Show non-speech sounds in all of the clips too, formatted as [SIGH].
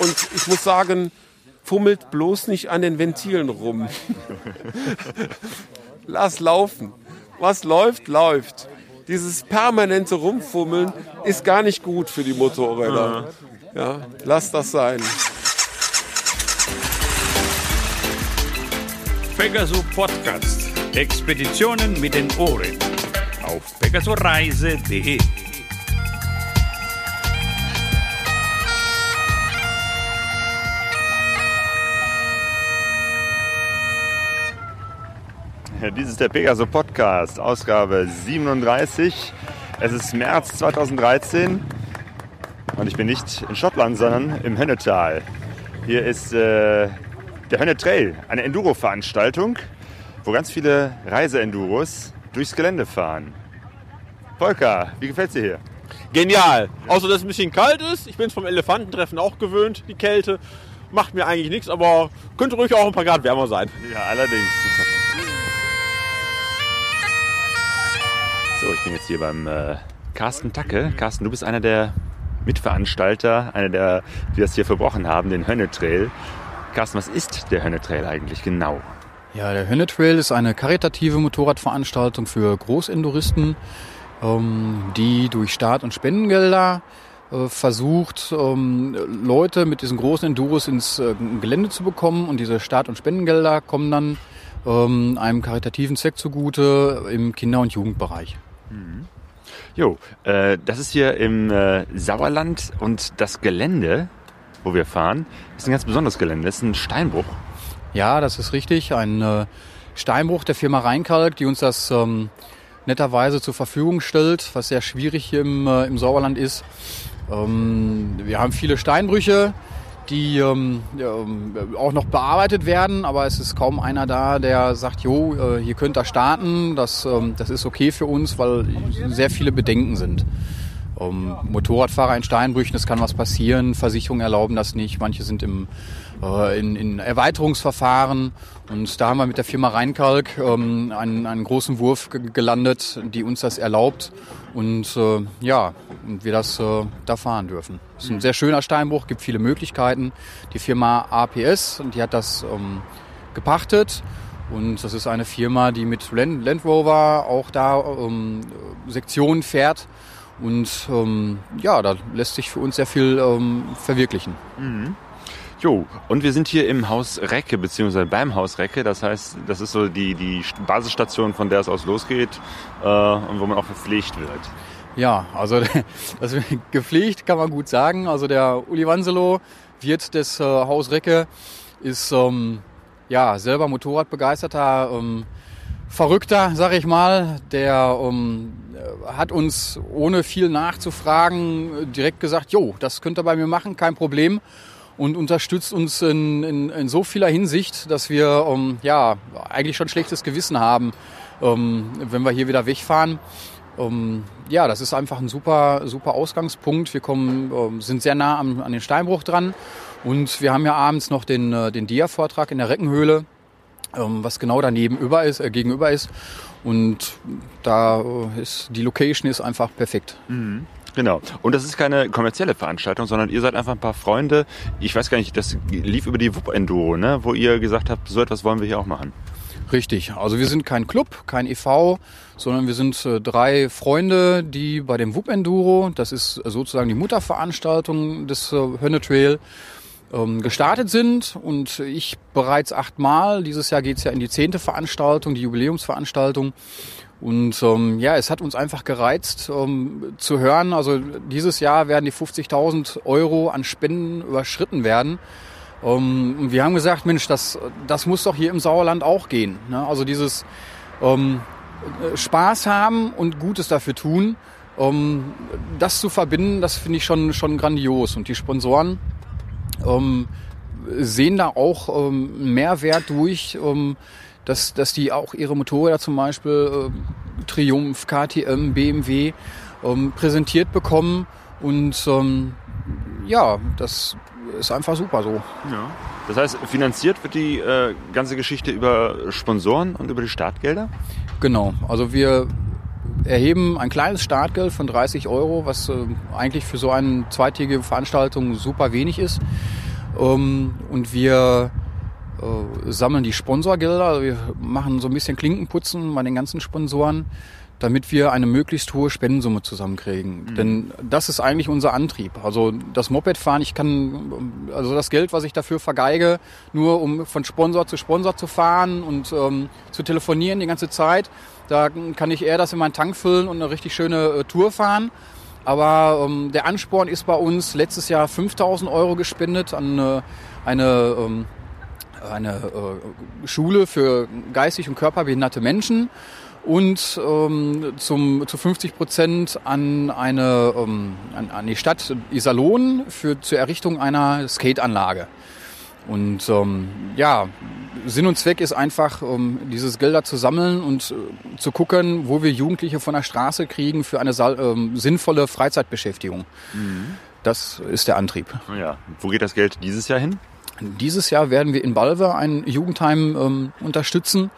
Und ich muss sagen, fummelt bloß nicht an den Ventilen rum. [LAUGHS] Lass laufen. Was läuft, läuft. Dieses permanente Rumfummeln ist gar nicht gut für die Motorräder. Ja, lass das sein. Pegasus Podcast. Expeditionen mit den Ohren. Auf pegasoreise.de. Dies ist der Pegaso Podcast, Ausgabe 37. Es ist März 2013 und ich bin nicht in Schottland, sondern im Hönnetal. Hier ist äh, der Hönne Trail, eine Enduro-Veranstaltung, wo ganz viele Reise-Enduros durchs Gelände fahren. Volker, wie gefällt's dir hier? Genial. Außer dass es ein bisschen kalt ist. Ich bin es vom Elefantentreffen auch gewöhnt, die Kälte. Macht mir eigentlich nichts, aber könnte ruhig auch ein paar Grad wärmer sein. Ja, allerdings. So, ich bin jetzt hier beim äh, Carsten Tacke. Carsten, du bist einer der Mitveranstalter, einer der, die das hier verbrochen haben, den Hönne Trail. Carsten, was ist der Hönne Trail eigentlich genau? Ja, der Hönne Trail ist eine karitative Motorradveranstaltung für Großenduristen, ähm, die durch Staat- und Spendengelder äh, versucht, ähm, Leute mit diesen großen Enduros ins äh, Gelände zu bekommen. Und diese Staat- und Spendengelder kommen dann ähm, einem karitativen Zweck zugute im Kinder- und Jugendbereich. Jo, äh, das ist hier im äh, Sauerland und das Gelände, wo wir fahren, ist ein ganz besonderes Gelände. Das ist ein Steinbruch. Ja, das ist richtig. Ein äh, Steinbruch der Firma Rheinkalk, die uns das ähm, netterweise zur Verfügung stellt, was sehr schwierig hier im, äh, im Sauerland ist. Ähm, wir haben viele Steinbrüche, die ähm, ähm, auch noch bearbeitet werden, aber es ist kaum einer da, der sagt, jo, äh, hier könnt ihr starten, das, ähm, das ist okay für uns, weil sehr viele Bedenken sind. Ähm, Motorradfahrer in Steinbrüchen, es kann was passieren, Versicherungen erlauben das nicht, manche sind im, äh, in, in Erweiterungsverfahren. Und da haben wir mit der Firma Rheinkalk ähm, einen, einen großen Wurf ge gelandet, die uns das erlaubt. Und äh, ja, und wir das äh, da fahren dürfen. Es ist ein sehr schöner Steinbruch, gibt viele Möglichkeiten. Die Firma APS, die hat das ähm, gepachtet. Und das ist eine Firma, die mit Land, Land Rover auch da ähm, Sektionen fährt und ähm, ja, da lässt sich für uns sehr viel ähm, verwirklichen. Jo, und wir sind hier im Haus Recke, beziehungsweise beim Haus Recke. Das heißt, das ist so die, die Basisstation, von der es aus losgeht äh, und wo man auch verpflegt wird. Ja, also [LAUGHS] das gepflegt kann man gut sagen. Also der Uli Wanselow, Wirt des äh, Haus Recke, ist ähm, ja selber Motorradbegeisterter ähm, Verrückter, sag ich mal. Der ähm, hat uns ohne viel nachzufragen direkt gesagt, jo, das könnt ihr bei mir machen, kein Problem. Und unterstützt uns in, in, in so vieler Hinsicht, dass wir ähm, ja eigentlich schon schlechtes Gewissen haben, ähm, wenn wir hier wieder wegfahren. Ähm, ja, das ist einfach ein super, super Ausgangspunkt. Wir kommen, ähm, sind sehr nah am, an den Steinbruch dran. Und wir haben ja abends noch den, äh, den Dia-Vortrag in der Reckenhöhle, was genau daneben über ist, äh, gegenüber ist. Und da äh, ist die Location ist einfach perfekt. Genau. Und das ist keine kommerzielle Veranstaltung, sondern ihr seid einfach ein paar Freunde. Ich weiß gar nicht, das lief über die WUP Enduro, ne? wo ihr gesagt habt, so etwas wollen wir hier auch machen. Richtig. Also wir sind kein Club, kein e.V., sondern wir sind äh, drei Freunde, die bei dem WUP Enduro, das ist sozusagen die Mutterveranstaltung des äh, Hönne Trail, ähm, gestartet sind und ich bereits achtmal. Dieses Jahr geht's ja in die zehnte Veranstaltung, die Jubiläumsveranstaltung. Und ähm, ja, es hat uns einfach gereizt ähm, zu hören. Also dieses Jahr werden die 50.000 Euro an Spenden überschritten werden. Ähm, wir haben gesagt, Mensch, das, das muss doch hier im Sauerland auch gehen. Ne? Also dieses ähm, äh, Spaß haben und Gutes dafür tun, ähm, das zu verbinden, das finde ich schon, schon grandios. Und die Sponsoren ähm, sehen da auch ähm, Mehrwert durch, ähm, dass, dass die auch ihre Motorräder zum Beispiel äh, Triumph, KTM, BMW ähm, präsentiert bekommen. Und ähm, ja, das ist einfach super so. Ja. Das heißt, finanziert wird die äh, ganze Geschichte über Sponsoren und über die Startgelder? Genau, also wir erheben ein kleines Startgeld von 30 Euro, was äh, eigentlich für so eine zweitägige Veranstaltung super wenig ist. Ähm, und wir äh, sammeln die Sponsorgelder. Also wir machen so ein bisschen Klinkenputzen bei den ganzen Sponsoren, damit wir eine möglichst hohe Spendensumme zusammenkriegen. Mhm. Denn das ist eigentlich unser Antrieb. Also das Mopedfahren, ich kann, also das Geld, was ich dafür vergeige, nur um von Sponsor zu Sponsor zu fahren und ähm, zu telefonieren die ganze Zeit, da kann ich eher das in meinen Tank füllen und eine richtig schöne äh, Tour fahren. Aber ähm, der Ansporn ist bei uns letztes Jahr 5000 Euro gespendet an äh, eine, ähm, eine äh, Schule für geistig und körperbehinderte Menschen und ähm, zum, zu 50 Prozent an, eine, ähm, an, an die Stadt Iserlohn für, zur Errichtung einer Skateanlage. Und ähm, ja, Sinn und Zweck ist einfach, um dieses Gelder zu sammeln und äh, zu gucken, wo wir Jugendliche von der Straße kriegen für eine ähm, sinnvolle Freizeitbeschäftigung. Mhm. Das ist der Antrieb. Ja. Wo geht das Geld dieses Jahr hin? Dieses Jahr werden wir in Balve ein Jugendheim ähm, unterstützen.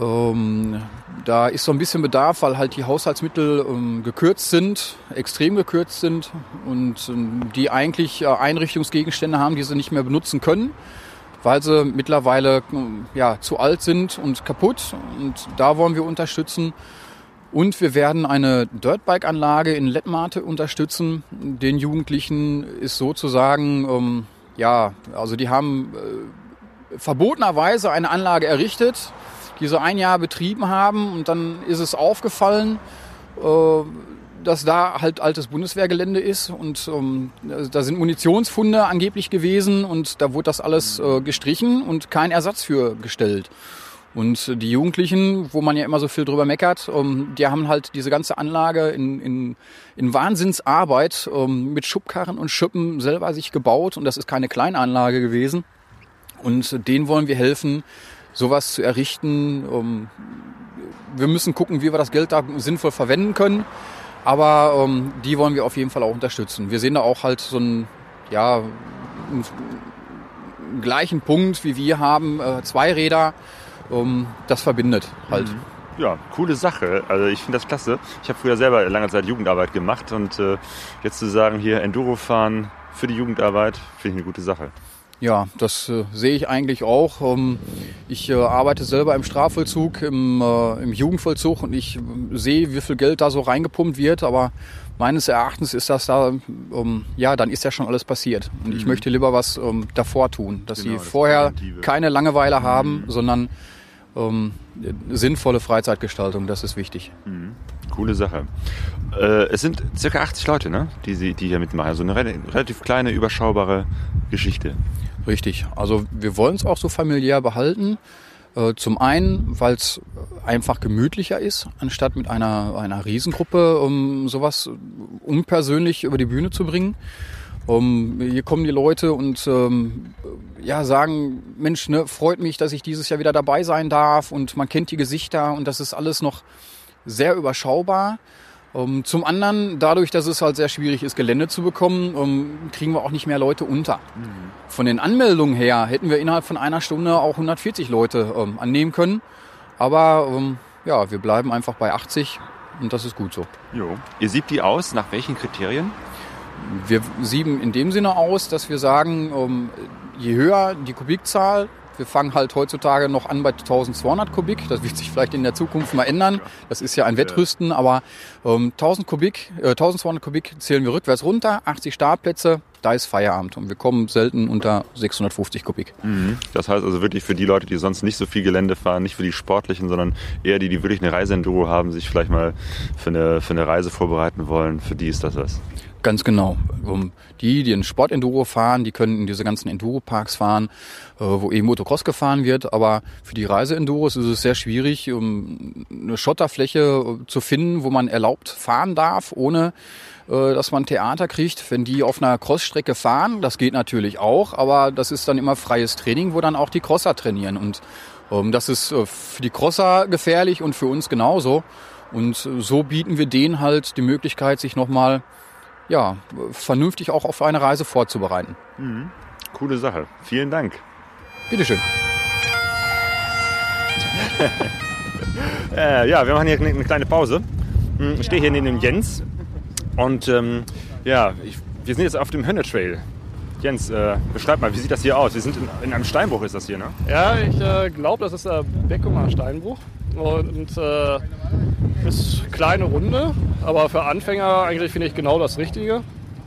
Ähm, da ist so ein bisschen Bedarf, weil halt die Haushaltsmittel ähm, gekürzt sind, extrem gekürzt sind und ähm, die eigentlich äh, Einrichtungsgegenstände haben, die sie nicht mehr benutzen können, weil sie mittlerweile äh, ja, zu alt sind und kaputt. Und da wollen wir unterstützen. Und wir werden eine Dirtbike-Anlage in Lettmate unterstützen. Den Jugendlichen ist sozusagen, ähm, ja, also die haben äh, verbotenerweise eine Anlage errichtet die so ein Jahr betrieben haben und dann ist es aufgefallen, äh, dass da halt altes Bundeswehrgelände ist und ähm, da sind Munitionsfunde angeblich gewesen und da wurde das alles äh, gestrichen und kein Ersatz für gestellt. Und die Jugendlichen, wo man ja immer so viel drüber meckert, ähm, die haben halt diese ganze Anlage in, in, in Wahnsinnsarbeit ähm, mit Schubkarren und Schippen selber sich gebaut und das ist keine Kleinanlage gewesen. Und denen wollen wir helfen, sowas zu errichten. Um, wir müssen gucken, wie wir das Geld da sinnvoll verwenden können. Aber um, die wollen wir auf jeden Fall auch unterstützen. Wir sehen da auch halt so einen, ja, einen, gleichen Punkt, wie wir haben, äh, zwei Räder. Um, das verbindet halt. Mhm. Ja, coole Sache. Also ich finde das klasse. Ich habe früher selber lange Zeit Jugendarbeit gemacht und äh, jetzt zu sagen, hier Enduro fahren für die Jugendarbeit, finde ich eine gute Sache. Ja, das äh, sehe ich eigentlich auch. Ähm, ich äh, arbeite selber im Strafvollzug, im, äh, im Jugendvollzug und ich äh, sehe, wie viel Geld da so reingepumpt wird, aber meines Erachtens ist das da, ähm, ja, dann ist ja schon alles passiert. Und mhm. ich möchte lieber was ähm, davor tun, dass genau, sie vorher keine Langeweile haben, mhm. sondern ähm, sinnvolle Freizeitgestaltung, das ist wichtig. Mhm. Coole Sache. Äh, es sind circa 80 Leute, ne, die, sie, die hier mitmachen. Also eine relativ kleine, überschaubare Geschichte. Richtig. Also wir wollen es auch so familiär behalten. Äh, zum einen, weil es einfach gemütlicher ist, anstatt mit einer, einer Riesengruppe um sowas unpersönlich über die Bühne zu bringen. Um, hier kommen die Leute und ähm, ja, sagen, Mensch, ne, freut mich, dass ich dieses Jahr wieder dabei sein darf und man kennt die Gesichter und das ist alles noch sehr überschaubar. Um, zum anderen, dadurch, dass es halt sehr schwierig ist, Gelände zu bekommen, um, kriegen wir auch nicht mehr Leute unter. Mhm. Von den Anmeldungen her hätten wir innerhalb von einer Stunde auch 140 Leute um, annehmen können. Aber ja, wir bleiben einfach bei 80 und das ist gut so. Jo. Ihr siebt die aus, nach welchen Kriterien? Wir sieben in dem Sinne aus, dass wir sagen, je höher die Kubikzahl, wir fangen halt heutzutage noch an bei 1200 Kubik. Das wird sich vielleicht in der Zukunft mal ändern. Das ist ja ein Wettrüsten, aber ähm, 1000 Kubik, äh, 1200 Kubik zählen wir rückwärts runter, 80 Startplätze, da ist Feierabend und wir kommen selten unter 650 Kubik. Mhm. Das heißt also wirklich für die Leute, die sonst nicht so viel Gelände fahren, nicht für die Sportlichen, sondern eher die, die wirklich eine Reiseenduro haben, sich vielleicht mal für eine, für eine Reise vorbereiten wollen, für die ist das was. Ganz genau. Die, die einen Sport-Enduro fahren, die können in diese ganzen Enduro-Parks fahren, äh, wo eben Motocross gefahren wird. Aber für die Reise-Enduros ist es sehr schwierig, eine Schotterfläche äh, zu finden, wo man erlaubt fahren darf, ohne äh, dass man Theater kriegt. Wenn die auf einer Crossstrecke fahren, das geht natürlich auch, aber das ist dann immer freies Training, wo dann auch die Crosser trainieren. Und ähm, das ist für die Crosser gefährlich und für uns genauso. Und so bieten wir denen halt die Möglichkeit, sich nochmal ja, vernünftig auch auf eine Reise vorzubereiten. Mhm. Coole Sache. Vielen Dank. Bitteschön. [LAUGHS] äh, ja, wir machen hier eine kleine Pause. Hm, ich stehe hier neben dem Jens und ähm, ja, ich, wir sind jetzt auf dem Hönne Trail. Jens, äh, beschreib mal, wie sieht das hier aus? Wir sind in, in einem Steinbruch, ist das hier, ne? Ja, ich äh, glaube, das ist der Beckumer Steinbruch. Und äh, ist kleine Runde, aber für Anfänger eigentlich finde ich genau das Richtige.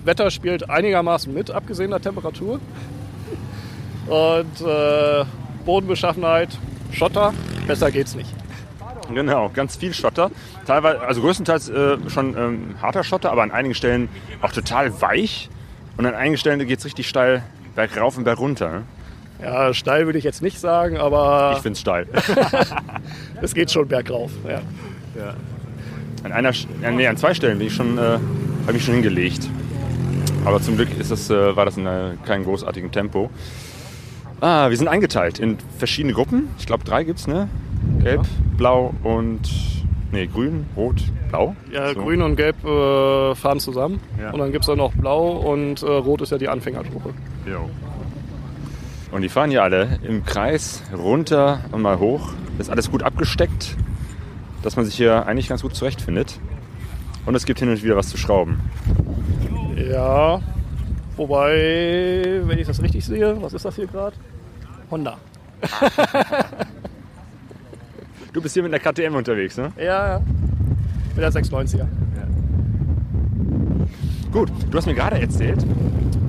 Wetter spielt einigermaßen mit, abgesehen der Temperatur. Und äh, Bodenbeschaffenheit, Schotter, besser geht's nicht. Genau, ganz viel Schotter. Teilweise, also größtenteils äh, schon ähm, harter Schotter, aber an einigen Stellen auch total weich. Und an einigen Stellen geht es richtig steil bergauf und bergunter. Ne? Ja, steil würde ich jetzt nicht sagen, aber Ich finde es steil. [LAUGHS] [LAUGHS] es geht schon bergauf. Ja. An einer, ja, nee, an zwei Stellen bin ich schon, äh, habe ich schon hingelegt. Aber zum Glück ist das, äh, war das in äh, keinem großartigen Tempo. Ah, wir sind eingeteilt in verschiedene Gruppen. Ich glaube, drei gibt's, ne? Gelb, blau und nee, grün, rot, blau. Ja, So. Grün und Gelb äh, fahren zusammen. Ja. Und dann gibt es noch Blau und äh, Rot ist ja die Anfängergruppe. Jo. Und die fahren hier alle im Kreis runter und mal hoch. Das ist alles gut abgesteckt, dass man sich hier eigentlich ganz gut zurechtfindet. Und es gibt hin und wieder was zu schrauben. Ja, wobei, wenn ich das richtig sehe, was ist das hier gerade? Honda. [LAUGHS] Du bist hier mit der KTM unterwegs, ne? Ja, ja. Mit der 690er. Gut, du hast mir gerade erzählt,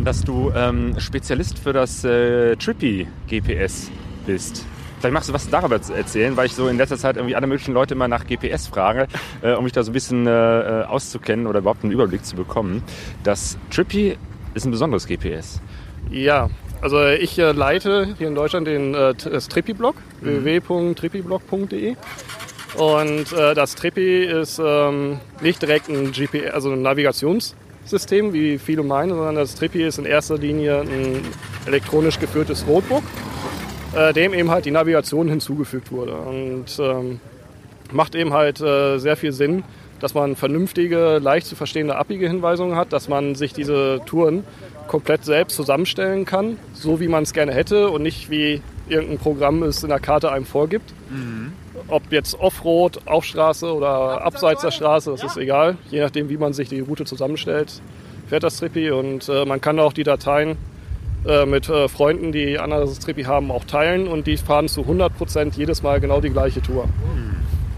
dass du ähm, Spezialist für das äh, Trippy GPS bist. Vielleicht magst du was darüber zu erzählen, weil ich so in letzter Zeit irgendwie alle möglichen Leute immer nach GPS frage, äh, um mich da so ein bisschen äh, auszukennen oder überhaupt einen Überblick zu bekommen. Das Trippy ist ein besonderes GPS. Ja, also ich äh, leite hier in Deutschland den, äh, das Trippi-Blog, www.trippiblog.de. Und äh, das Trippi ist ähm, nicht direkt ein GPS, also ein Navigationssystem, wie viele meinen, sondern das Trippi ist in erster Linie ein elektronisch geführtes Roadbook, äh, dem eben halt die Navigation hinzugefügt wurde. Und ähm, macht eben halt äh, sehr viel Sinn, dass man vernünftige, leicht zu verstehende Abbiegehinweisungen hat, dass man sich diese Touren komplett selbst zusammenstellen kann, so wie man es gerne hätte und nicht wie irgendein Programm es in der Karte einem vorgibt. Ob jetzt Offroad, auf Straße oder abseits der Straße, das ist egal. Je nachdem, wie man sich die Route zusammenstellt, fährt das Trippi und äh, man kann auch die Dateien äh, mit äh, Freunden, die anderes Trippi haben, auch teilen und die fahren zu 100% jedes Mal genau die gleiche Tour.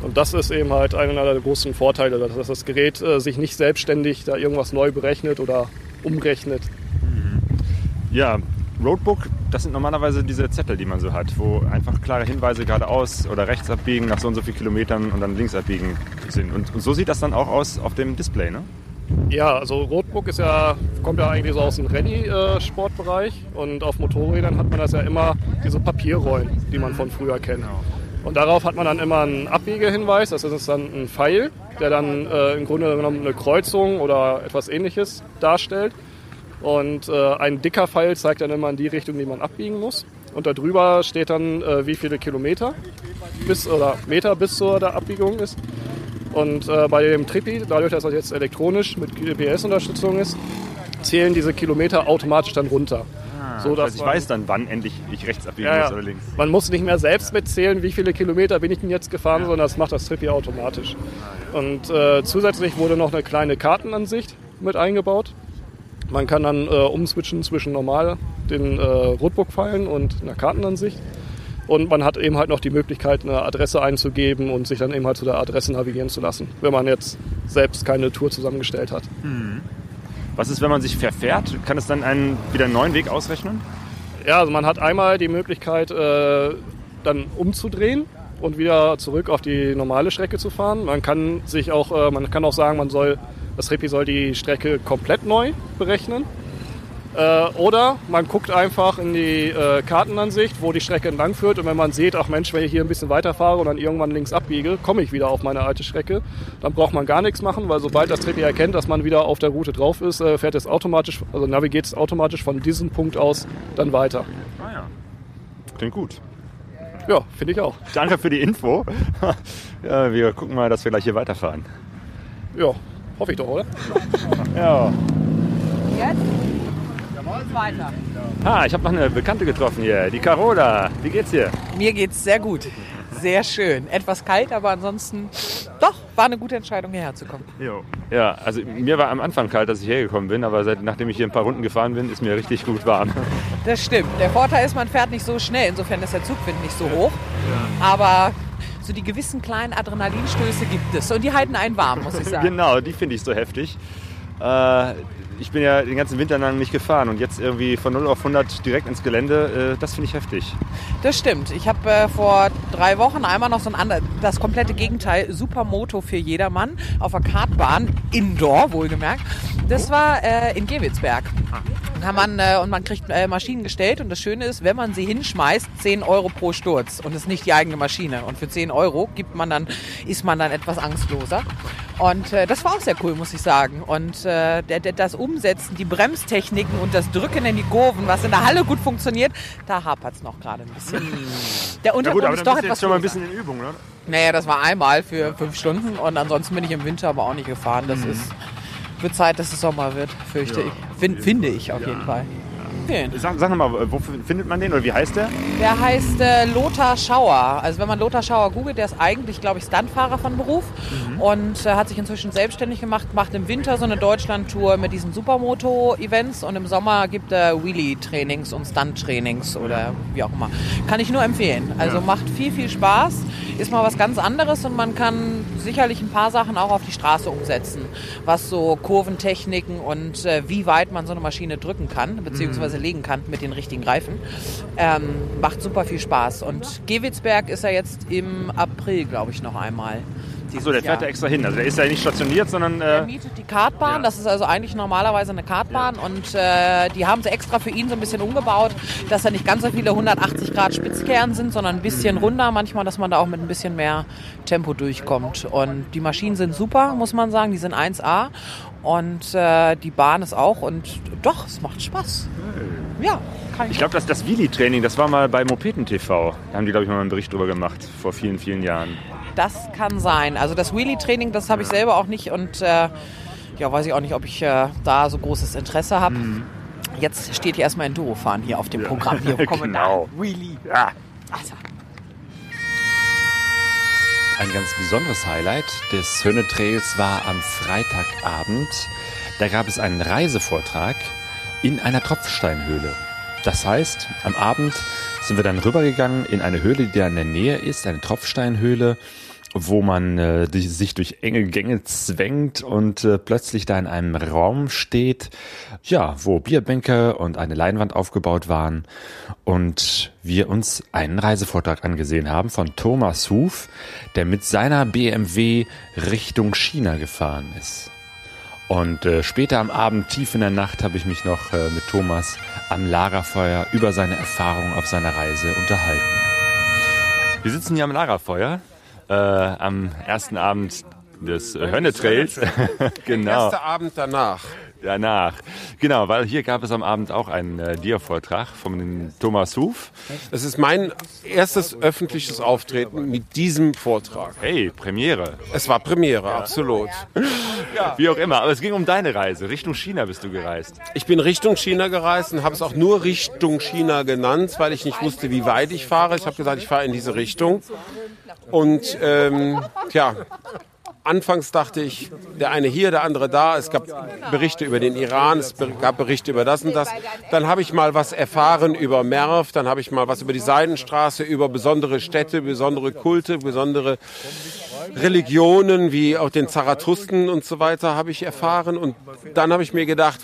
Und das ist eben halt einer der großen Vorteile, dass das Gerät äh, sich nicht selbstständig da irgendwas neu berechnet oder umrechnet. Ja, Roadbook, das sind normalerweise diese Zettel, die man so hat, wo einfach klare Hinweise geradeaus oder rechts abbiegen nach so und so vielen Kilometern und dann links abbiegen sind. Und, und so sieht das dann auch aus auf dem Display, ne? Ja, also Roadbook ist ja, kommt ja eigentlich so aus dem Rallye-Sportbereich und auf Motorrädern hat man das ja immer diese Papierrollen, die man von früher kennt. Und darauf hat man dann immer einen Abbiegehinweis, das ist dann ein Pfeil, der dann äh, im Grunde genommen eine Kreuzung oder etwas ähnliches darstellt. Und äh, ein dicker Pfeil zeigt dann immer in die Richtung, die man abbiegen muss. Und darüber steht dann, äh, wie viele Kilometer bis oder Meter bis zur der Abbiegung ist. Und äh, bei dem Trippi, dadurch, dass das jetzt elektronisch mit GPS-Unterstützung ist, zählen diese Kilometer automatisch dann runter. so, Also ich weiß dann, wann endlich ich rechts abbiegen ja, muss ja. oder links. Man muss nicht mehr selbst mitzählen, wie viele Kilometer bin ich denn jetzt gefahren, sondern das macht das Trippi automatisch. Und äh, zusätzlich wurde noch eine kleine Kartenansicht mit eingebaut. Man kann dann äh, umswitchen zwischen normal den äh, Roadbook-Pfeilen und einer Kartenansicht. Und man hat eben halt noch die Möglichkeit, eine Adresse einzugeben und sich dann eben halt zu der Adresse navigieren zu lassen, wenn man jetzt selbst keine Tour zusammengestellt hat. Was ist, wenn man sich verfährt? Kann es dann einen, wieder einen neuen Weg ausrechnen? Ja, also man hat einmal die Möglichkeit, äh, dann umzudrehen und wieder zurück auf die normale Strecke zu fahren. Man kann sich auch, äh, man kann auch sagen, man soll, das Repi soll die Strecke komplett neu berechnen. Äh, oder man guckt einfach in die äh, Kartenansicht, wo die Strecke entlang führt. Und wenn man sieht, ach Mensch, wenn ich hier ein bisschen weiterfahre und dann irgendwann links abbiege, komme ich wieder auf meine alte Strecke. Dann braucht man gar nichts machen, weil sobald das Trepi erkennt, dass man wieder auf der Route drauf ist, äh, fährt es automatisch, also navigiert es automatisch von diesem Punkt aus dann weiter. Ah ja. Klingt gut. Ja, finde ich auch. Danke für die Info. [LAUGHS] ja, wir gucken mal, dass wir gleich hier weiterfahren. Ja, hoffe ich doch, oder? Ja. Jetzt? Weiter. Ah, ich habe noch eine Bekannte getroffen hier, die Carola. Wie geht's dir? Mir geht's sehr gut. Sehr schön. Etwas kalt, aber ansonsten doch war eine gute Entscheidung, hierher zu kommen. Jo. Ja, also mir war am Anfang kalt, als ich hergekommen bin, aber seit, nachdem ich hier ein paar Runden gefahren bin, ist mir richtig gut warm. Das stimmt. Der Vorteil ist, man fährt nicht so schnell. Insofern ist der Zugwind nicht so hoch. Aber so die gewissen kleinen Adrenalinstöße gibt es. Und die halten einen warm, muss ich sagen. [LAUGHS] Genau, die finde ich so heftig. Äh, ich bin ja den ganzen Winter lang nicht gefahren und jetzt irgendwie von 0 auf 100 direkt ins Gelände, äh, das finde ich heftig. Das stimmt. Ich habe äh, vor drei Wochen einmal noch so ein anderes, das komplette Gegenteil, Supermoto für jedermann auf der Kartbahn, Indoor wohlgemerkt. Das war äh, in Gewitzberg. Kann man, äh, und man kriegt äh, Maschinen gestellt und das Schöne ist, wenn man sie hinschmeißt, 10 Euro pro Sturz und es ist nicht die eigene Maschine. Und für 10 Euro gibt man dann, ist man dann etwas angstloser. Und äh, das war auch sehr cool, muss ich sagen. Und das Umsetzen, die Bremstechniken und das Drücken in die Kurven, was in der Halle gut funktioniert, da hapert es noch gerade ein bisschen. Der Ja Untergrund gut, aber ist doch etwas jetzt schon mal ein bisschen in Übung, ne? Naja, das war einmal für fünf Stunden und ansonsten bin ich im Winter aber auch nicht gefahren. Das ist wird Zeit, dass es Sommer wird, fürchte ich. Fin finde ich auf jeden Fall. Den. Sag, sag nochmal, wo findet man den oder wie heißt der? Der heißt äh, Lothar Schauer. Also wenn man Lothar Schauer googelt, der ist eigentlich, glaube ich, Stuntfahrer von Beruf und äh, hat sich inzwischen selbstständig gemacht, macht im Winter so eine Deutschlandtour mit diesen Supermoto-Events und im Sommer gibt er Wheelie-Trainings und Stunt-Trainings oder wie auch immer. Kann ich nur empfehlen. Also macht viel, viel Spaß, ist mal was ganz anderes und man kann sicherlich ein paar Sachen auch auf die Straße umsetzen, was so Kurventechniken und äh, wie weit man so eine Maschine drücken kann, beziehungsweise legen kann mit den richtigen Reifen. Ähm, macht super viel Spaß. Und Gewitzberg ist er jetzt im April, glaube ich, noch einmal. Achso, der fährt da extra hin. Also der ist ja nicht stationiert, sondern Er äh, mietet die Kartbahn, das ist also eigentlich normalerweise eine Kartbahn und äh, die haben sie extra für ihn so ein bisschen umgebaut, dass da nicht ganz so viele 180 Grad Spitzkehren sind, sondern ein bisschen runder manchmal, dass man da auch mit ein bisschen mehr Tempo durchkommt. Und die Maschinen sind super, muss man sagen, die sind 1A und äh, die Bahn ist auch und doch, es macht Spaß. Ja, kann ich. ich glaube, das, das Wheelie-Training, das war mal bei Mopeden TV. Da haben die, glaube ich, mal einen Bericht drüber gemacht, vor vielen, vielen Jahren. Das kann sein. Also das Wheelie-Training, das habe ich selber auch nicht und äh, ja, weiß ich auch nicht, ob ich äh, da so großes Interesse habe. Jetzt steht hier erstmal Enduro-Fahren hier auf dem Programm. Hier [LAUGHS] kommen Genau. Wheelie. Ja. Also, Ein ganz besonderes Highlight des Hönnetrails war am Freitagabend. Da gab es einen Reisevortrag in einer Tropfsteinhöhle. Das heißt, am Abend sind wir dann rübergegangen in eine Höhle, die da in der Nähe ist, eine Tropfsteinhöhle, wo man äh, die, sich durch enge Gänge zwängt und äh, plötzlich da in einem Raum steht, ja, wo Bierbänke und eine Leinwand aufgebaut waren und wir uns einen Reisevortrag angesehen haben von Thomas Huf, der mit seiner BMW Richtung China gefahren ist. Und äh, später am Abend, tief in der Nacht, habe ich mich noch äh, mit Thomas am Lagerfeuer über seine Erfahrungen auf seiner Reise unterhalten. Wir sitzen hier am Lagerfeuer äh, am ersten Abend des äh, Hönnetrails. [LAUGHS] genau. Erster Abend danach. Danach. Genau, weil hier gab es am Abend auch einen äh, Dia-Vortrag von Thomas Huf. Das ist mein erstes öffentliches Auftreten mit diesem Vortrag. Hey, Premiere. Es war Premiere, absolut. Wie auch immer, aber es ging um deine Reise. Richtung China bist du gereist. Ich bin Richtung China gereist und habe es auch nur Richtung China genannt, weil ich nicht wusste, wie weit ich fahre. Ich habe gesagt, ich fahre in diese Richtung. Und ähm, ja, anfangs dachte ich, der eine hier, der andere da. Es gab Berichte über den Iran, es gab Berichte über das und das. Dann habe ich mal was erfahren über Merv, dann habe ich mal was über die Seidenstraße, über besondere Städte, besondere Kulte, besondere Religionen wie auch den Zarathusten und so weiter habe ich erfahren und dann habe ich mir gedacht,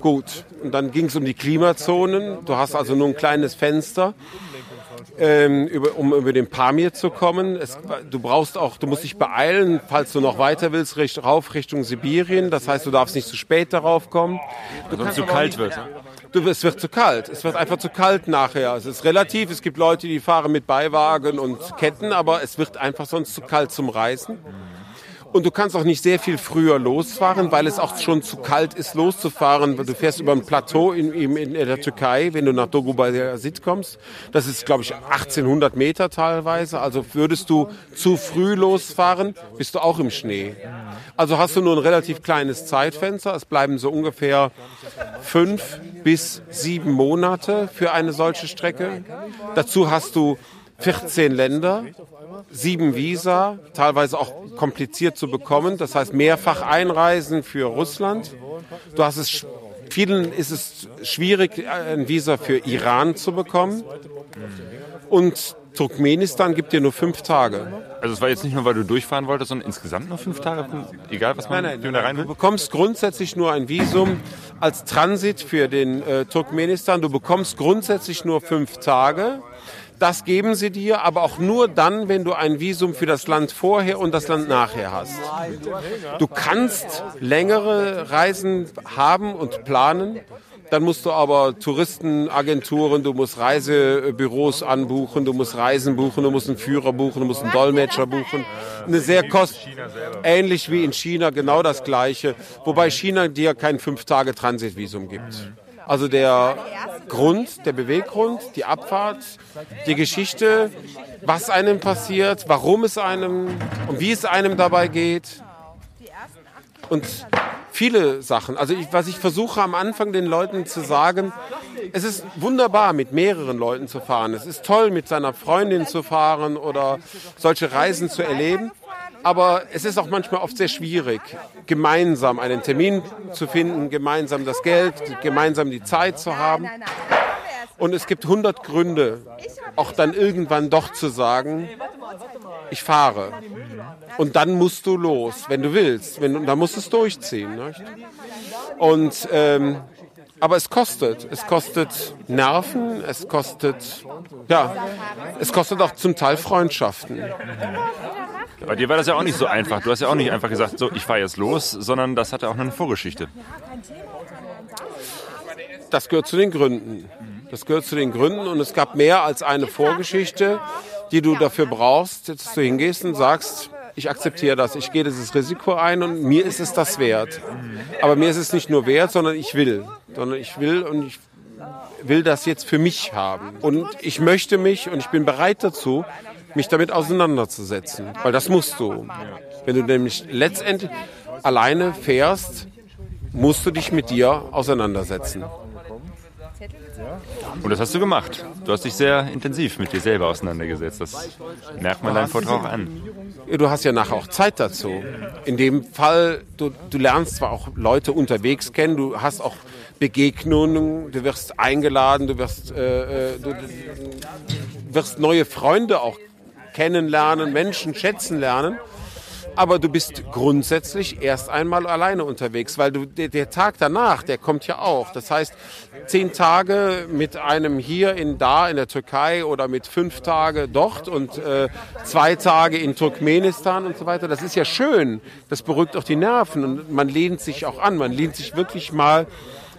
gut, und dann ging es um die Klimazonen. Du hast also nur ein kleines Fenster ähm, über, um über den Pamir zu kommen. Es, du brauchst auch, du musst dich beeilen, falls du noch weiter willst, richt, rauf Richtung Sibirien. Das heißt, du darfst nicht zu spät darauf kommen. Du Sonst zu kalt wird. Du, es wird zu kalt. Es wird einfach zu kalt nachher. Es ist relativ. Es gibt Leute, die fahren mit Beiwagen und Ketten, aber es wird einfach sonst zu kalt zum Reisen. Und du kannst auch nicht sehr viel früher losfahren, weil es auch schon zu kalt ist, loszufahren. Du fährst über ein Plateau in, in, in der Türkei, wenn du nach Dogu bei der Sit kommst. Das ist, glaube ich, 1800 Meter teilweise. Also würdest du zu früh losfahren, bist du auch im Schnee. Also hast du nur ein relativ kleines Zeitfenster. Es bleiben so ungefähr fünf bis sieben Monate für eine solche Strecke. Dazu hast du 14 Länder, sieben Visa, teilweise auch kompliziert zu bekommen. Das heißt mehrfach Einreisen für Russland. Du hast es, vielen ist es schwierig, ein Visa für Iran zu bekommen. Und Turkmenistan gibt dir nur fünf Tage. Also es war jetzt nicht nur, weil du durchfahren wolltest, sondern insgesamt nur fünf Tage, egal was man Nein, nein, da rein Du will? bekommst grundsätzlich nur ein Visum als Transit für den äh, Turkmenistan. Du bekommst grundsätzlich nur fünf Tage. Das geben sie dir, aber auch nur dann, wenn du ein Visum für das Land vorher und das Land nachher hast. Du kannst längere Reisen haben und planen. Dann musst du aber Touristenagenturen, du musst Reisebüros anbuchen, du musst Reisen buchen, du musst einen Führer buchen, du musst einen Dolmetscher buchen. Eine sehr kost ähnlich wie in China genau das gleiche, wobei China dir kein fünf Tage Transitvisum gibt. Also der Grund, der Beweggrund, die Abfahrt, die Geschichte, was einem passiert, warum es einem und wie es einem dabei geht und viele Sachen. Also ich, was ich versuche am Anfang den Leuten zu sagen, es ist wunderbar, mit mehreren Leuten zu fahren. Es ist toll, mit seiner Freundin zu fahren oder solche Reisen zu erleben. Aber es ist auch manchmal oft sehr schwierig, gemeinsam einen Termin zu finden, gemeinsam das Geld, gemeinsam die Zeit zu haben. Und es gibt 100 Gründe, auch dann irgendwann doch zu sagen, ich fahre. Und dann musst du los, wenn du willst. Wenn, dann musst du es durchziehen. Nicht? Und, ähm, aber es kostet. Es kostet Nerven, es kostet, ja, es kostet auch zum Teil Freundschaften. Bei dir war das ja auch nicht so einfach. Du hast ja auch nicht einfach gesagt, so, ich fahre jetzt los, sondern das hatte auch eine Vorgeschichte. Das gehört zu den Gründen. Das gehört zu den Gründen und es gab mehr als eine Vorgeschichte, die du dafür brauchst, dass du hingehst und sagst, ich akzeptiere das, ich gehe dieses Risiko ein und mir ist es das wert. Aber mir ist es nicht nur wert, sondern ich will. Sondern ich will und ich will das jetzt für mich haben. Und ich möchte mich und ich bin bereit dazu, mich damit auseinanderzusetzen. Weil das musst du. Wenn du nämlich letztendlich alleine fährst, musst du dich mit dir auseinandersetzen. Und das hast du gemacht. Du hast dich sehr intensiv mit dir selber auseinandergesetzt. Das merkt man deinem Vortrag an. Du hast ja nachher auch Zeit dazu. In dem Fall, du, du lernst zwar auch Leute unterwegs kennen, du hast auch Begegnungen, du wirst eingeladen, du wirst, äh, äh, du, du wirst neue Freunde auch kennenlernen, Menschen schätzen lernen. Aber du bist grundsätzlich erst einmal alleine unterwegs, weil du, der, der Tag danach, der kommt ja auch. Das heißt, zehn Tage mit einem hier in da in der Türkei oder mit fünf Tage dort und äh, zwei Tage in Turkmenistan und so weiter. Das ist ja schön. Das beruhigt auch die Nerven und man lehnt sich auch an. Man lehnt sich wirklich mal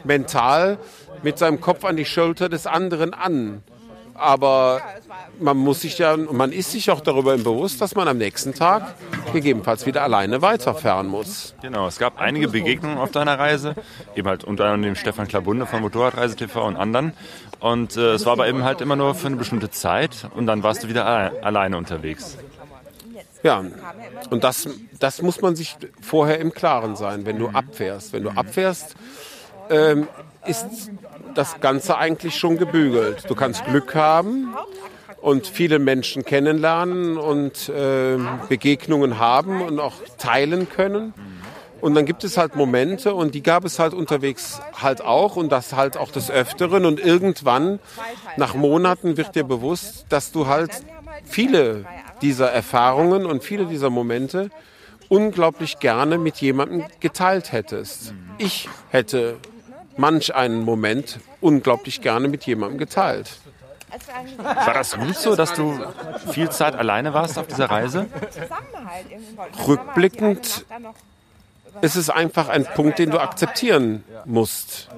mental mit seinem Kopf an die Schulter des anderen an. Aber man muss sich ja, man ist sich auch darüber im Bewusst, dass man am nächsten Tag gegebenenfalls wieder alleine weiterfahren muss. Genau, es gab einige Begegnungen auf deiner Reise, eben halt unter anderem dem Stefan Klabunde von Motorradreise TV und anderen. Und äh, es war aber eben halt immer nur für eine bestimmte Zeit und dann warst du wieder alle alleine unterwegs. Ja, und das, das muss man sich vorher im Klaren sein, wenn du abfährst. Wenn du abfährst, ähm, ist das Ganze eigentlich schon gebügelt. Du kannst Glück haben und viele Menschen kennenlernen und äh, Begegnungen haben und auch teilen können. Und dann gibt es halt Momente und die gab es halt unterwegs halt auch und das halt auch des Öfteren. Und irgendwann, nach Monaten, wird dir bewusst, dass du halt viele dieser Erfahrungen und viele dieser Momente unglaublich gerne mit jemandem geteilt hättest. Ich hätte manch einen Moment unglaublich gerne mit jemandem geteilt. War das gut so, dass du viel Zeit alleine warst auf dieser Reise? Rückblickend ist es einfach ein Punkt, den du akzeptieren musst.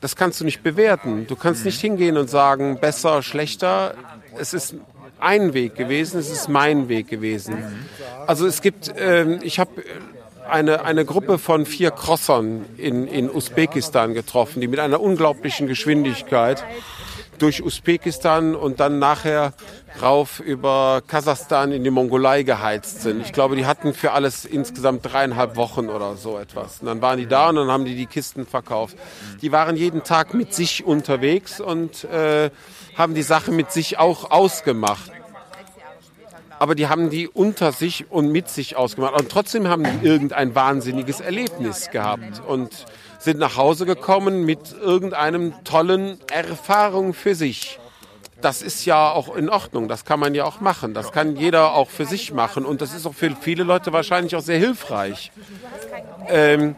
Das kannst du nicht bewerten. Du kannst nicht hingehen und sagen, besser, schlechter. Es ist ein Weg gewesen, es ist mein Weg gewesen. Also es gibt, ähm, ich habe eine, eine Gruppe von vier Crossern in, in Usbekistan getroffen, die mit einer unglaublichen Geschwindigkeit durch Usbekistan und dann nachher rauf über Kasachstan in die Mongolei geheizt sind. Ich glaube, die hatten für alles insgesamt dreieinhalb Wochen oder so etwas. Und dann waren die da und dann haben die die Kisten verkauft. Die waren jeden Tag mit sich unterwegs und äh, haben die Sache mit sich auch ausgemacht. Aber die haben die unter sich und mit sich ausgemacht. Und trotzdem haben die irgendein wahnsinniges Erlebnis gehabt und sind nach Hause gekommen mit irgendeinem tollen Erfahrung für sich. Das ist ja auch in Ordnung, das kann man ja auch machen. Das kann jeder auch für sich machen und das ist auch für viele Leute wahrscheinlich auch sehr hilfreich. Ähm,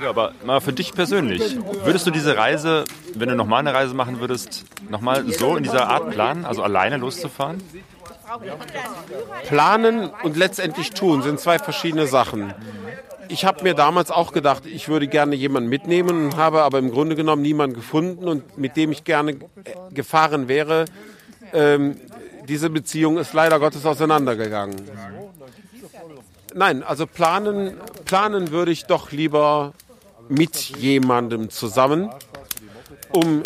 Ja, aber mal für dich persönlich. Würdest du diese Reise, wenn du nochmal eine Reise machen würdest, nochmal so in dieser Art planen, also alleine loszufahren? Planen und letztendlich tun sind zwei verschiedene Sachen. Ich habe mir damals auch gedacht, ich würde gerne jemanden mitnehmen und habe aber im Grunde genommen niemanden gefunden und mit dem ich gerne äh, gefahren wäre. Ähm, diese Beziehung ist leider Gottes auseinandergegangen. Nein, also planen, planen würde ich doch lieber mit jemandem zusammen, um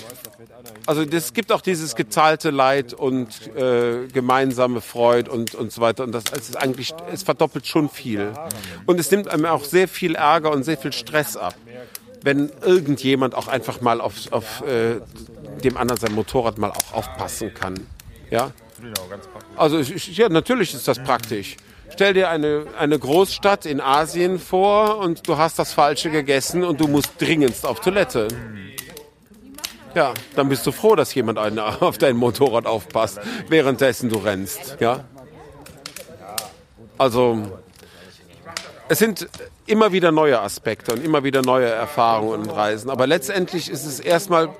also es gibt auch dieses gezahlte Leid und äh, gemeinsame Freude und, und so weiter. Und das ist eigentlich, es verdoppelt schon viel. Und es nimmt einem auch sehr viel Ärger und sehr viel Stress ab, wenn irgendjemand auch einfach mal auf, auf äh, dem anderen sein Motorrad mal auch aufpassen kann. Ja? Also ja, natürlich ist das praktisch. Stell dir eine, eine Großstadt in Asien vor und du hast das Falsche gegessen und du musst dringendst auf Toilette. Ja, dann bist du froh, dass jemand [LAUGHS] auf dein Motorrad aufpasst, währenddessen du rennst. Ja. Also, es sind immer wieder neue Aspekte und immer wieder neue Erfahrungen und Reisen. Aber letztendlich ist es erstmal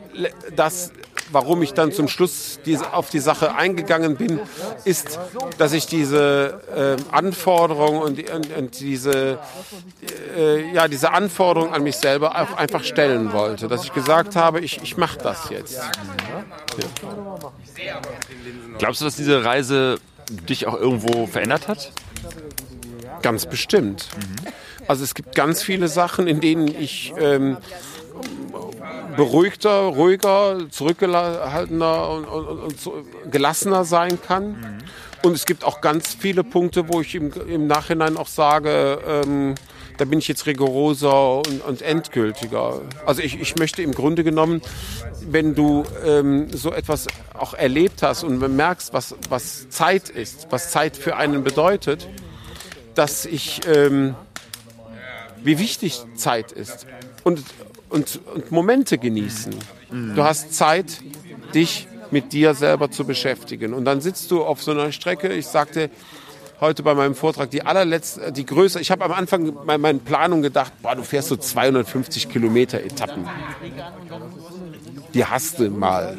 das, warum ich dann zum Schluss diese, auf die Sache eingegangen bin, ist, dass ich diese äh, Anforderung und, und, und diese, äh, ja, diese Anforderung an mich selber auch einfach stellen wollte. Dass ich gesagt habe, ich, ich mache das jetzt. Glaubst du, dass diese Reise dich auch irgendwo verändert hat? Ganz bestimmt. Also es gibt ganz viele Sachen, in denen ich ähm, beruhigter, ruhiger, zurückgehaltener und, und, und gelassener sein kann. Und es gibt auch ganz viele Punkte, wo ich im, im Nachhinein auch sage, ähm, da bin ich jetzt rigoroser und, und endgültiger. Also ich, ich möchte im Grunde genommen, wenn du ähm, so etwas auch erlebt hast und merkst, was, was Zeit ist, was Zeit für einen bedeutet, dass ich, ähm, wie wichtig Zeit ist und, und, und Momente genießen. Du hast Zeit, dich mit dir selber zu beschäftigen. Und dann sitzt du auf so einer Strecke, ich sagte heute bei meinem Vortrag, die allerletzte, die größte, ich habe am Anfang bei meinen Planungen gedacht, boah, du fährst so 250 Kilometer Etappen. Die hast du mal.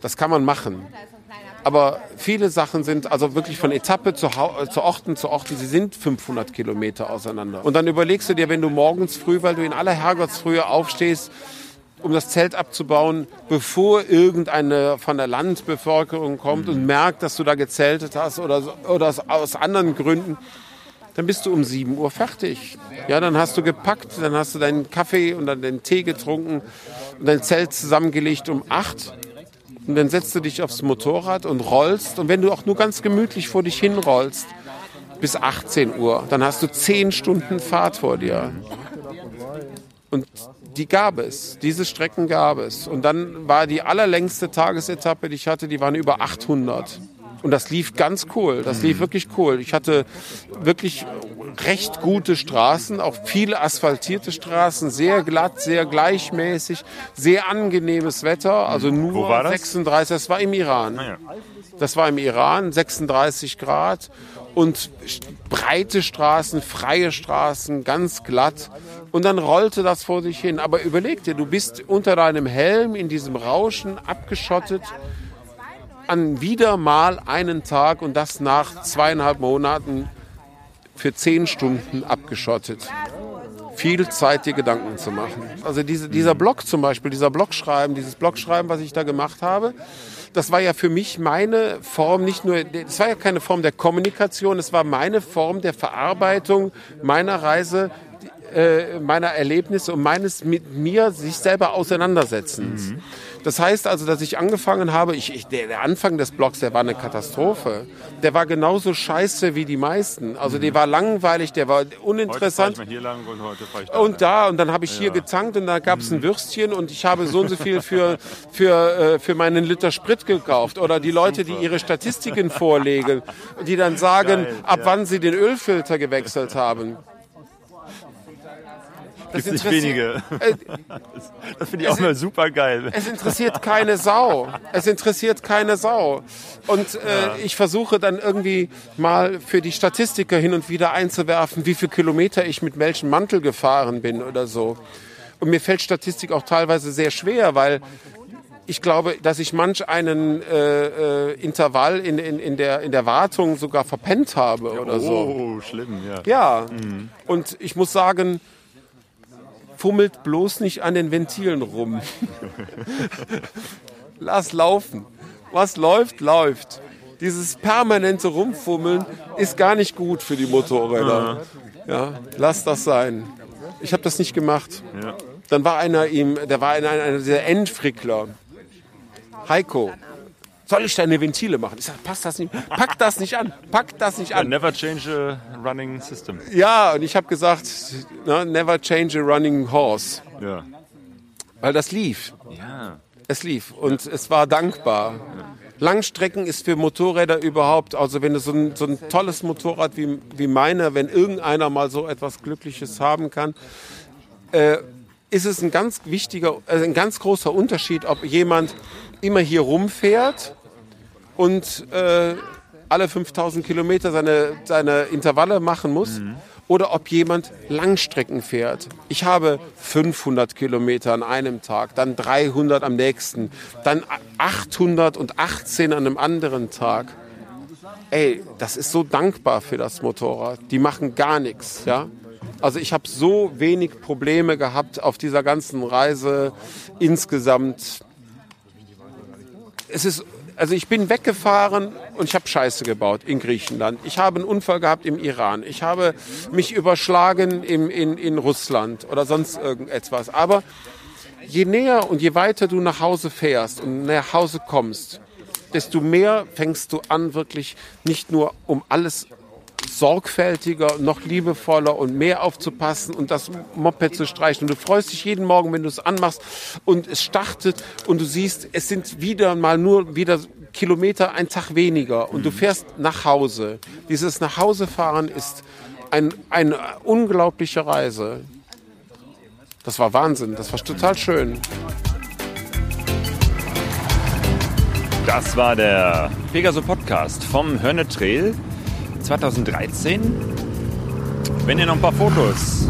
Das kann man machen. Aber viele Sachen sind also wirklich von Etappe zu, äh, zu Orten zu Orten, sie sind 500 Kilometer auseinander. Und dann überlegst du dir, wenn du morgens früh, weil du in aller Herrgottsfrühe aufstehst, um das Zelt abzubauen, bevor irgendeine von der Landbevölkerung kommt und merkt, dass du da gezeltet hast oder, oder aus, aus anderen Gründen, dann bist du um 7 Uhr fertig. Ja, dann hast du gepackt, dann hast du deinen Kaffee und dann den Tee getrunken und dein Zelt zusammengelegt um 8 und dann setzt du dich aufs Motorrad und rollst. Und wenn du auch nur ganz gemütlich vor dich hinrollst, bis 18 Uhr, dann hast du 10 Stunden Fahrt vor dir. Und die gab es, diese Strecken gab es. Und dann war die allerlängste Tagesetappe, die ich hatte, die waren über 800. Und das lief ganz cool, das lief wirklich cool. Ich hatte wirklich recht gute Straßen, auch viele asphaltierte Straßen, sehr glatt, sehr gleichmäßig, sehr angenehmes Wetter, also nur war das? 36, das war im Iran. Das war im Iran, 36 Grad und breite Straßen, freie Straßen, ganz glatt. Und dann rollte das vor sich hin. Aber überleg dir, du bist unter deinem Helm in diesem Rauschen abgeschottet an wieder mal einen Tag und das nach zweieinhalb Monaten für zehn Stunden abgeschottet. Viel Zeit, dir Gedanken zu machen. Also diese, dieser Blog zum Beispiel, dieser Blogschreiben, dieses Blogschreiben, was ich da gemacht habe, das war ja für mich meine Form, nicht nur, es war ja keine Form der Kommunikation, es war meine Form der Verarbeitung meiner Reise, äh, meiner Erlebnisse und meines mit mir sich selber auseinandersetzens. Das heißt also, dass ich angefangen habe, ich, ich, der, der Anfang des Blogs, der war eine Katastrophe. Der war genauso scheiße wie die meisten. Also der war langweilig, der war uninteressant. hier lang und heute ich da. Und da, und dann habe ich hier gezankt und da gab es ein Würstchen und ich habe so und so viel für, für, äh, für meinen Liter Sprit gekauft. Oder die Leute, die ihre Statistiken vorlegen, die dann sagen, Geil, ab ja. wann sie den Ölfilter gewechselt haben. Das nicht wenige. Äh, Das finde ich auch mal super geil. es interessiert keine Sau. Es interessiert keine Sau. Und äh, ich versuche dann irgendwie mal für die Statistiker hin und wieder einzuwerfen, wie viele Kilometer ich mit welchem Mantel gefahren bin oder so. Und mir fällt Statistik auch teilweise sehr schwer, weil ich glaube, dass ich manch einen äh, äh, Intervall in, in, in, der, in der Wartung sogar verpennt habe oder so. Oh, schlimm, ja. Ja, und ich muss sagen, fummelt bloß nicht an den Ventilen rum. [LAUGHS] Lass laufen. Was läuft, läuft. Dieses permanente Rumfummeln ist gar nicht gut für die Motorräder. Ja, lass das sein. Ich habe das nicht gemacht. Ja. Dann war einer ihm, der war einer, einer dieser Endfrickler. Heiko, soll ich deine Ventile machen? Ich sag, passt das nicht? Pack das nicht an. Pack das nicht an. Never change a running system. Ja, und ich habe gesagt, ne, never change a running horse. Ja. Weil das lief. Ja. Es lief und es war dankbar. Langstrecken ist für Motorräder überhaupt, also wenn du so ein, so ein tolles Motorrad wie, wie meiner, wenn irgendeiner mal so etwas Glückliches haben kann, äh, ist es ein ganz wichtiger, also ein ganz großer Unterschied, ob jemand immer hier rumfährt und äh, alle 5000 Kilometer seine, seine Intervalle machen muss oder ob jemand Langstrecken fährt. Ich habe 500 Kilometer an einem Tag, dann 300 am nächsten, dann 818 an einem anderen Tag. Ey, das ist so dankbar für das Motorrad. Die machen gar nichts, ja. Also ich habe so wenig Probleme gehabt auf dieser ganzen Reise insgesamt es ist, also ich bin weggefahren und ich habe Scheiße gebaut in Griechenland. Ich habe einen Unfall gehabt im Iran. Ich habe mich überschlagen im, in, in Russland oder sonst irgendetwas. Aber je näher und je weiter du nach Hause fährst und nach Hause kommst, desto mehr fängst du an, wirklich nicht nur um alles sorgfältiger, noch liebevoller und mehr aufzupassen und das Moped zu streichen. Und du freust dich jeden Morgen, wenn du es anmachst und es startet und du siehst, es sind wieder mal nur wieder Kilometer, ein Tag weniger und du fährst nach Hause. Dieses Nachhausefahren ist ein, eine unglaubliche Reise. Das war Wahnsinn, das war total schön. Das war der Pegaso Podcast vom Hörne Trail 2013. Wenn ihr noch ein paar Fotos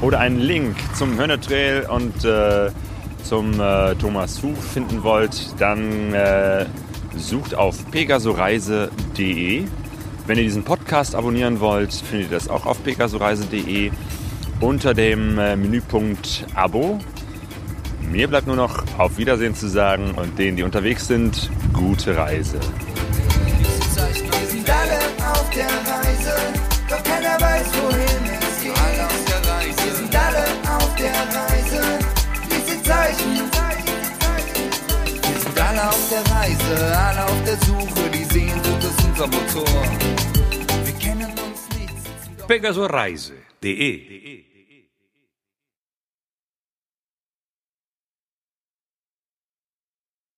oder einen Link zum Hörne Trail und äh, zum äh, Thomas Huf finden wollt, dann äh, sucht auf pegasoreise.de. Wenn ihr diesen Podcast abonnieren wollt, findet ihr das auch auf pegasoreise.de unter dem äh, Menüpunkt Abo. Mir bleibt nur noch auf Wiedersehen zu sagen und denen, die unterwegs sind, gute Reise. Der Reise, doch keiner weiß, wohin es geht. Alle auf der Reise. Wir sind alle auf der Reise, diese Zeichen. Wir sind alle auf der Reise, alle auf der Suche, die Sehnsucht ist unser Motor. Wir kennen uns nicht. pegasoreise.de